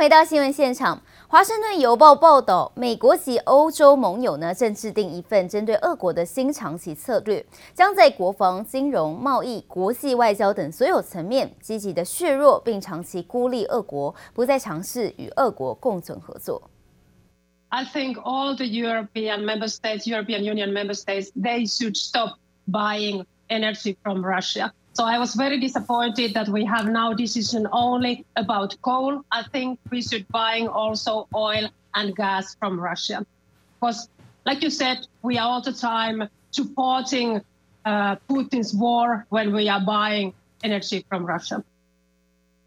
回到新闻现场，华盛顿邮报报道，美国及欧洲盟友呢正制定一份针对俄国的新长期策略，将在国防、金融、贸易、国际外交等所有层面积极的削弱并长期孤立俄国，不再尝试与俄国共存合作。I think all the European member states, European Union member states, they should stop buying energy from Russia. So I was very disappointed that we have now decision only about coal. I think we should buying also oil and gas from Russia. Because like you said, we are all the time supporting uh, Putin's war when we are buying energy from Russia.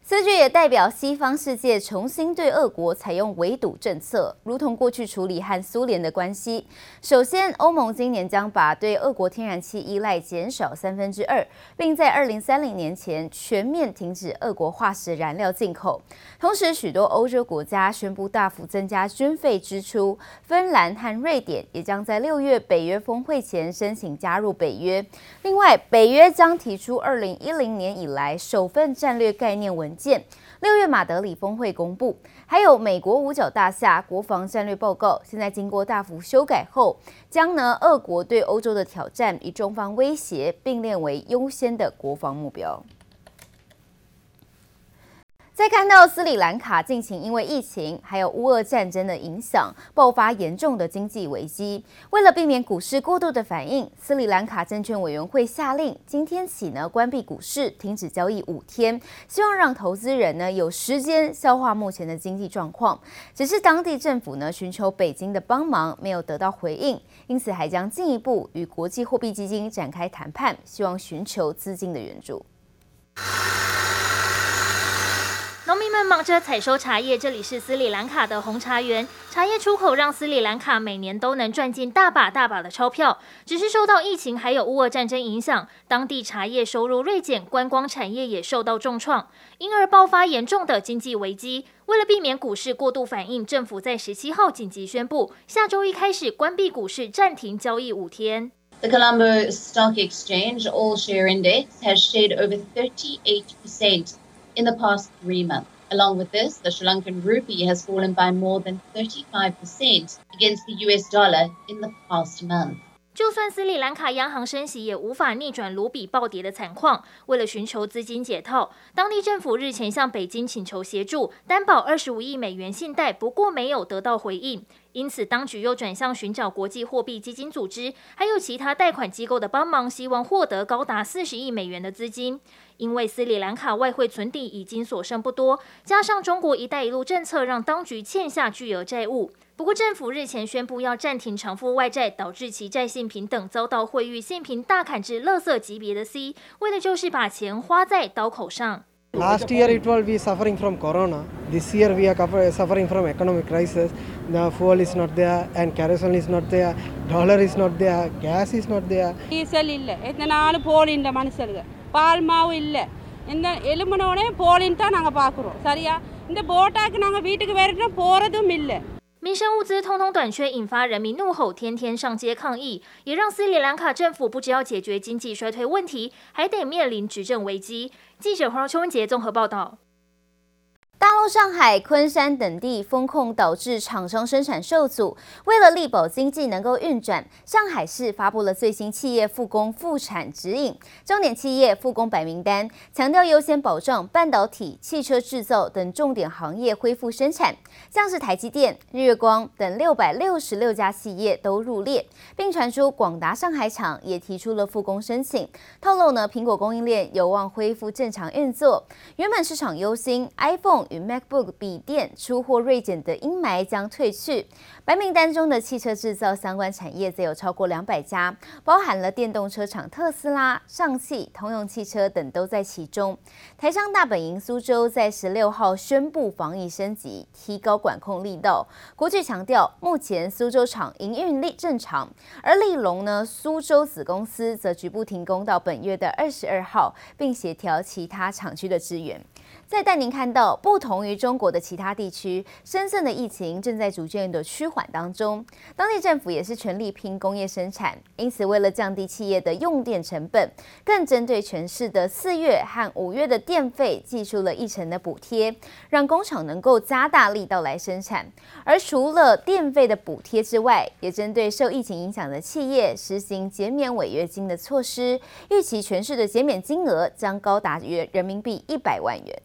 此举也代表西方世界重新对俄国采用围堵政策，如同过去处理和苏联的关系。首先，欧盟今年将把对俄国天然气依赖减少三分之二，并在二零三零年前全面停止俄国化石燃料进口。同时，许多欧洲国家宣布大幅增加军费支出，芬兰和瑞典也将在六月北约峰会前申请加入北约。另外，北约将提出二零一零年以来首份战略概念文见。六月马德里峰会公布，还有美国五角大厦国防战略报告，现在经过大幅修改后，将呢俄国对欧洲的挑战与中方威胁并列为优先的国防目标。再看到斯里兰卡近期因为疫情还有乌俄战争的影响，爆发严重的经济危机。为了避免股市过度的反应，斯里兰卡证券委员会下令今天起呢关闭股市，停止交易五天，希望让投资人呢有时间消化目前的经济状况。只是当地政府呢寻求北京的帮忙，没有得到回应，因此还将进一步与国际货币基金展开谈判，希望寻求资金的援助。农民们忙着采收茶叶，这里是斯里兰卡的红茶园。茶叶出口让斯里兰卡每年都能赚进大把大把的钞票。只是受到疫情还有乌俄战争影响，当地茶叶收入锐减，观光产业也受到重创，因而爆发严重的经济危机。为了避免股市过度反应，政府在十七号紧急宣布，下周一开始关闭股市，暂停交易五天。The Colombo Stock Exchange All Share Index has shed over 38%. In the past three months, along with this, the Sri Lankan rupee has fallen by more than 35% against the US dollar in the past month. 就算斯里兰卡央行升息，也无法逆转卢比暴跌的惨况。为了寻求资金解套，当地政府日前向北京请求协助，担保二十五亿美元信贷，不过没有得到回应。因此，当局又转向寻找国际货币基金组织，还有其他贷款机构的帮忙，希望获得高达四十亿美元的资金。因为斯里兰卡外汇存底已经所剩不多，加上中国“一带一路”政策，让当局欠下巨额债务。不过，政府日前宣布要暂停偿付外债，导致其债信评等遭到惠誉信评大砍至垃圾级别的 C，为的就是把钱花在刀口上。Last year it will be suffering from corona. This year we are suffering from economic crisis. The fuel is not there and kerosene is not there. Dollar is not there. Gas is not there. Diesel இல்லை எத்தனை நாள் போலின்ற மனுஷருங்க பால் மாவு இல்லை இந்த எலும்பினோடனே போலின்னு தான் நாங்கள் பார்க்குறோம் சரியா இந்த போட்டாக்கு நாங்கள் வீட்டுக்கு வேறு போகிறதும் இல்லை 民生物资通通短缺，引发人民怒吼，天天上街抗议，也让斯里兰卡政府不只要解决经济衰退问题，还得面临执政危机。记者黄秋杰综合报道。大陆上海、昆山等地封控导致厂商生产受阻，为了力保经济能够运转，上海市发布了最新企业复工复产指引，重点企业复工白名单，强调优先保障半导体、汽车制造等重点行业恢复生产，像是台积电、日月光等六百六十六家企业都入列，并传出广达上海厂也提出了复工申请，透露呢，苹果供应链有望恢复正常运作，原本市场忧心 iPhone。与 MacBook 笔电出货锐减的阴霾将退去，白名单中的汽车制造相关产业则有超过两百家，包含了电动车厂特斯拉、上汽、通用汽车等都在其中。台商大本营苏州在十六号宣布防疫升级，提高管控力道。国巨强调，目前苏州厂营运力正常，而立隆呢，苏州子公司则局部停工到本月的二十二号，并协调其他厂区的支援。再带您看到，不同于中国的其他地区，深圳的疫情正在逐渐的趋缓当中。当地政府也是全力拼工业生产，因此为了降低企业的用电成本，更针对全市的四月和五月的电费，寄出了一成的补贴，让工厂能够加大力道来生产。而除了电费的补贴之外，也针对受疫情影响的企业实行减免违约金的措施，预期全市的减免金额将高达约人民币一百万元。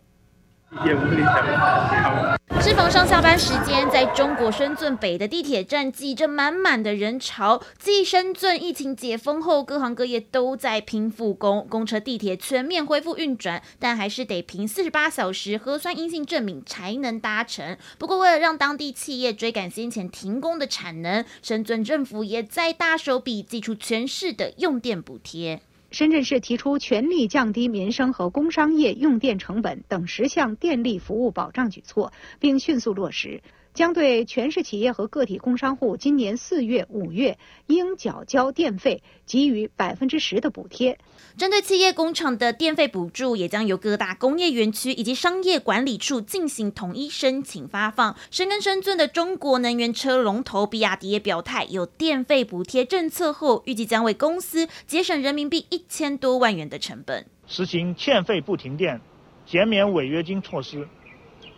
适逢上下班时间，在中国深圳北的地铁站挤着满满的人潮。继深圳疫情解封后，各行各业都在拼复工，公车、地铁全面恢复运转，但还是得凭四十八小时核酸阴性证明才能搭乘。不过，为了让当地企业追赶先前停工的产能，深圳政府也在大手笔祭出全市的用电补贴。深圳市提出全力降低民生和工商业用电成本等十项电力服务保障举措，并迅速落实。将对全市企业和个体工商户今年四月、五月应缴交电费给予百分之十的补贴。针对企业工厂的电费补助，也将由各大工业园区以及商业管理处进行统一申请发放。深耕深圳的中国能源车龙头比亚迪也表态，有电费补贴政策后，预计将为公司节省人民币一千多万元的成本。实行欠费不停电、减免违约金措施。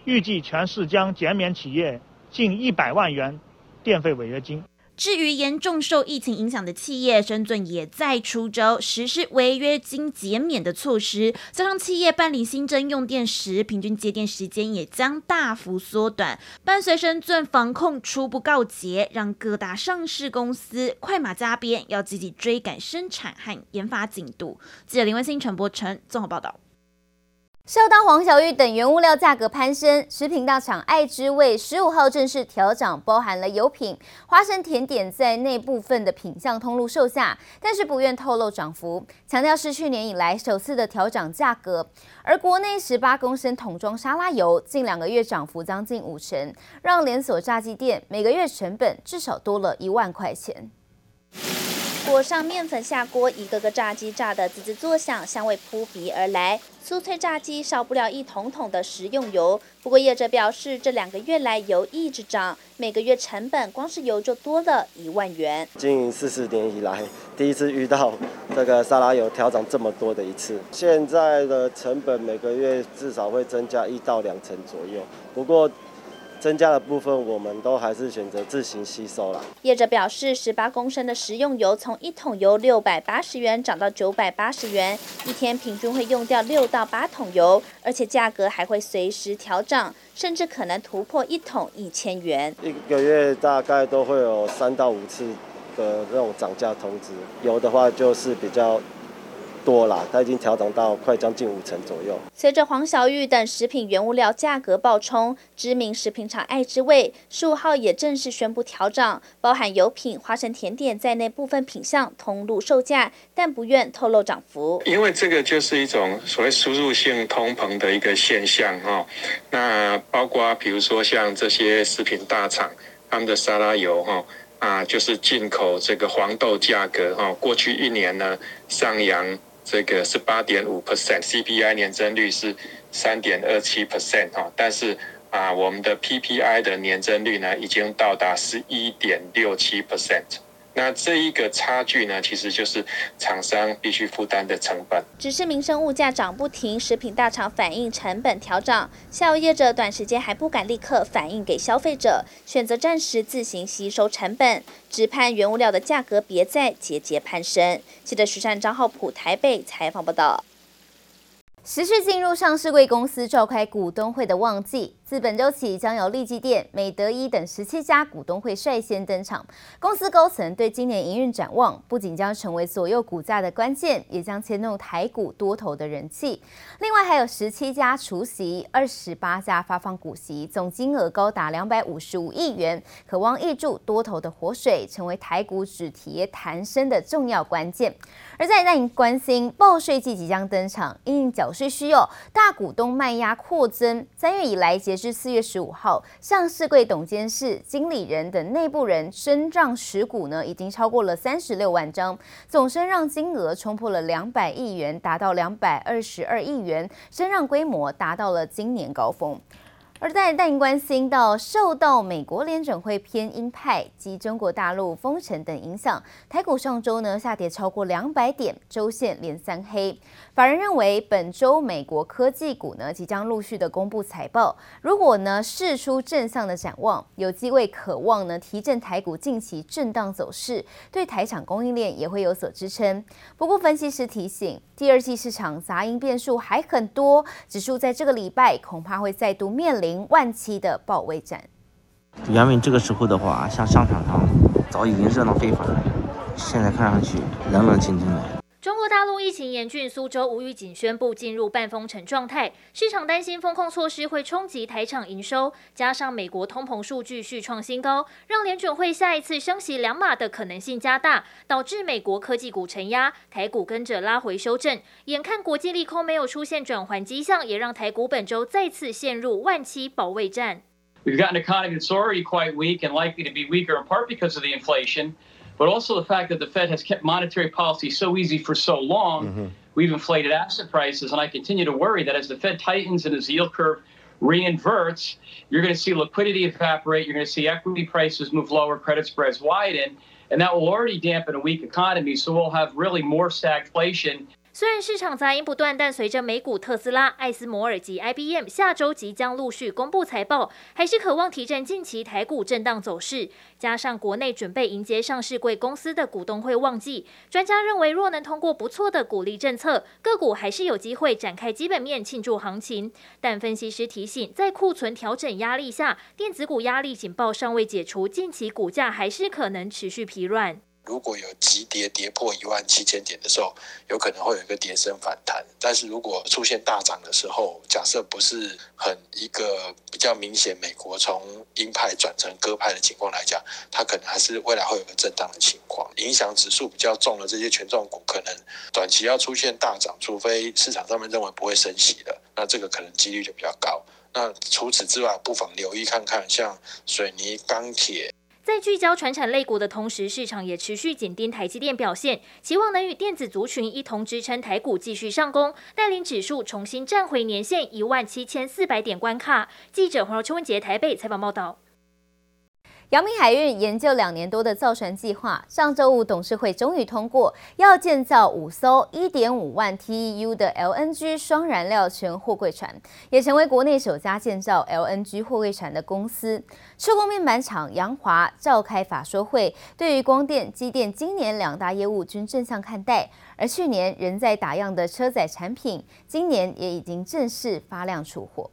预计全市将减免企业近一百万元电费违约金。至于严重受疫情影响的企业，深圳也在出招，实施违约金减免的措施。加上企业办理新增用电时，平均接电时间也将大幅缩短。伴随深圳防控初步告捷，让各大上市公司快马加鞭，要积极追赶生产和研发进度。记者林文新、陈柏成综合报道。受到黄小玉等原物料价格攀升，食品大厂爱之味十五号正式调涨包含了油品、花生甜点在内部分的品项通路售价，但是不愿透露涨幅，强调是去年以来首次的调涨价格。而国内十八公升桶装沙拉油近两个月涨幅将近五成，让连锁炸鸡店每个月成本至少多了一万块钱。裹上面粉下锅，一个个炸鸡炸得滋滋作响，香味扑鼻而来。酥脆炸鸡少不了一桶桶的食用油。不过业者表示，这两个月来油一直涨，每个月成本光是油就多了一万元。经营四十年以来，第一次遇到这个沙拉油调涨这么多的一次。现在的成本每个月至少会增加一到两成左右。不过。增加的部分，我们都还是选择自行吸收了。业者表示，十八公升的食用油从一桶油六百八十元涨到九百八十元，一天平均会用掉六到八桶油，而且价格还会随时调涨，甚至可能突破一桶一千元。一个月大概都会有三到五次的这种涨价通知，油的话就是比较。多了，它已经调整到快将近五成左右。随着黄小玉等食品原物料价格暴冲，知名食品厂爱之味十五号也正式宣布调涨，包含油品、花生甜点在内部分品项通路售价，但不愿透露涨幅。因为这个就是一种所谓输入性通膨的一个现象哈。那包括比如说像这些食品大厂，他们的沙拉油哈啊，就是进口这个黄豆价格哈，过去一年呢上扬。这个是八点五 percent，CPI 年增率是三点二七 percent 哈，但是啊，我们的 PPI 的年增率呢，已经到达十一点六七 percent。那这一个差距呢，其实就是厂商必须负担的成本。只是民生物价涨不停，食品大厂反映成本调涨，下游业者短时间还不敢立刻反映给消费者，选择暂时自行吸收成本，只盼原物料的价格别再节节攀升。记者徐善张浩普台北采访报道。持续进入上市柜公司召开股东会的旺季。自本周起，将由力积电、美德一等十七家股东会率先登场。公司高层对今年营运展望，不仅将成为左右股价的关键，也将牵动台股多头的人气。另外，还有十七家除息，二十八家发放股息，总金额高达两百五十五亿元，可望挹注多头的活水，成为台股止跌弹升的重要关键。而在让您关心报税季即将登场，因缴税需要，大股东卖压扩增，三月以来结至四月十五号，上市柜董监事、经理人等内部人身障持股呢，已经超过了三十六万张，总身让金额冲破了两百亿元，达到两百二十二亿元，身让规模达到了今年高峰。而在带您关心到，受到美国联准会偏鹰派及中国大陆封城等影响，台股上周呢下跌超过两百点，周线连三黑。法人认为，本周美国科技股呢即将陆续的公布财报，如果呢试出正向的展望，有机会渴望呢提振台股近期震荡走势，对台厂供应链也会有所支撑。不过，分析师提醒，第二季市场杂音变数还很多，指数在这个礼拜恐怕会再度面临。万七的保卫战。原本这个时候的话，像商场上早已经热闹非凡了，现在看上去冷冷清清的。中国大陆疫情严峻，苏州无预警宣布进入半封城状态，市场担心封控措施会冲击台厂营收，加上美国通膨数据续创新高，让联准会下一次升息两码的可能性加大，导致美国科技股承压，台股跟着拉回修正。眼看国际利空没有出现转缓迹象，也让台股本周再次陷入万七保卫战。We've got an economy that's already quite weak and likely to be weaker in part because of the inflation. But also the fact that the Fed has kept monetary policy so easy for so long, mm-hmm. we've inflated asset prices. And I continue to worry that as the Fed tightens and as the yield curve reinverts, you're going to see liquidity evaporate. You're going to see equity prices move lower, credit spreads widen. And that will already dampen a weak economy. So we'll have really more stagflation. 虽然市场杂音不断，但随着美股特斯拉、艾斯摩尔及 IBM 下周即将陆续公布财报，还是渴望提振近期台股震荡走势。加上国内准备迎接上市柜公司的股东会旺季，专家认为若能通过不错的股利政策，个股还是有机会展开基本面庆祝行情。但分析师提醒，在库存调整压力下，电子股压力警报尚未解除，近期股价还是可能持续疲软。如果有急跌跌破一万七千点的时候，有可能会有一个跌升反弹。但是如果出现大涨的时候，假设不是很一个比较明显，美国从鹰派转成鸽派的情况来讲，它可能还是未来会有个震荡的情况。影响指数比较重的这些权重股，可能短期要出现大涨，除非市场上面认为不会升息的，那这个可能几率就比较高。那除此之外，不妨留意看看，像水泥、钢铁。在聚焦传产类股的同时，市场也持续紧盯台积电表现，期望能与电子族群一同支撑台股继续上攻，带领指数重新站回年线一万七千四百点关卡。记者黄秋、文杰台北采访报道。阳明海运研究两年多的造船计划，上周五董事会终于通过，要建造五艘一点五万 TEU 的 LNG 双燃料全货柜船，也成为国内首家建造 LNG 货柜船的公司。触控面板厂扬华召开法说会，对于光电、机电今年两大业务均正向看待，而去年仍在打样的车载产品，今年也已经正式发量出货。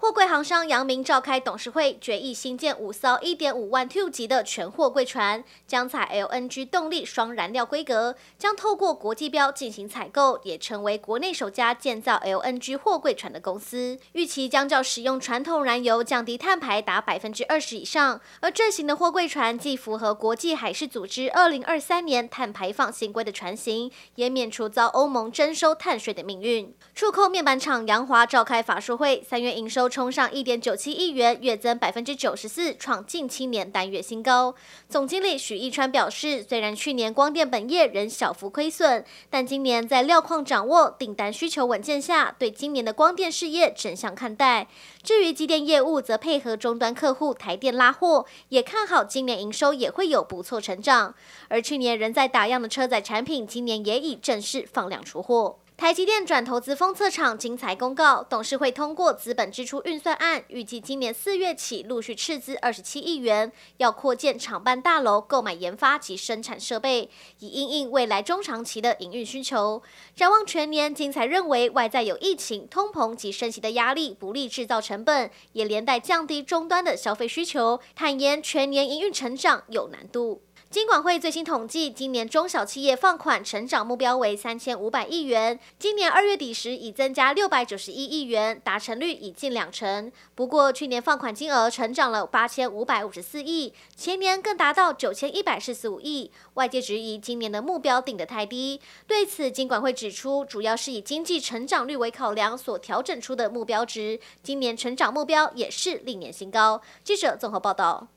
货柜航商杨明召开董事会，决议新建五艘1.5万 TEU 级的全货柜船，将采 LNG 动力双燃料规格，将透过国际标进行采购，也成为国内首家建造 LNG 货柜船的公司。预期将较使用传统燃油降低碳排达百分之二十以上。而这型的货柜船既符合国际海事组织2023年碳排放新规的船型，也免除遭欧盟征收碳税的命运。触控面板厂扬华召开法说会，三月营收。冲上一点九七亿元，月增百分之九十四，创近七年单月新高。总经理许义川表示，虽然去年光电本业仍小幅亏损，但今年在料矿掌握、订单需求稳健下，对今年的光电事业正向看待。至于机电业务，则配合终端客户台电拉货，也看好今年营收也会有不错成长。而去年仍在打样的车载产品，今年也已正式放量出货。台积电转投资封测厂，精彩公告，董事会通过资本支出运算案，预计今年四月起陆续斥资二十七亿元，要扩建厂办大楼，购买研发及生产设备，以应应未来中长期的营运需求。展望全年，精彩认为外在有疫情、通膨及升息的压力，不利制造成本，也连带降低终端的消费需求，坦言全年营运成长有难度。金管会最新统计，今年中小企业放款成长目标为三千五百亿元，今年二月底时已增加六百九十一亿元，达成率已近两成。不过，去年放款金额成长了八千五百五十四亿，前年更达到九千一百四十五亿。外界质疑今年的目标定得太低，对此金管会指出，主要是以经济成长率为考量所调整出的目标值。今年成长目标也是历年新高。记者综合报道。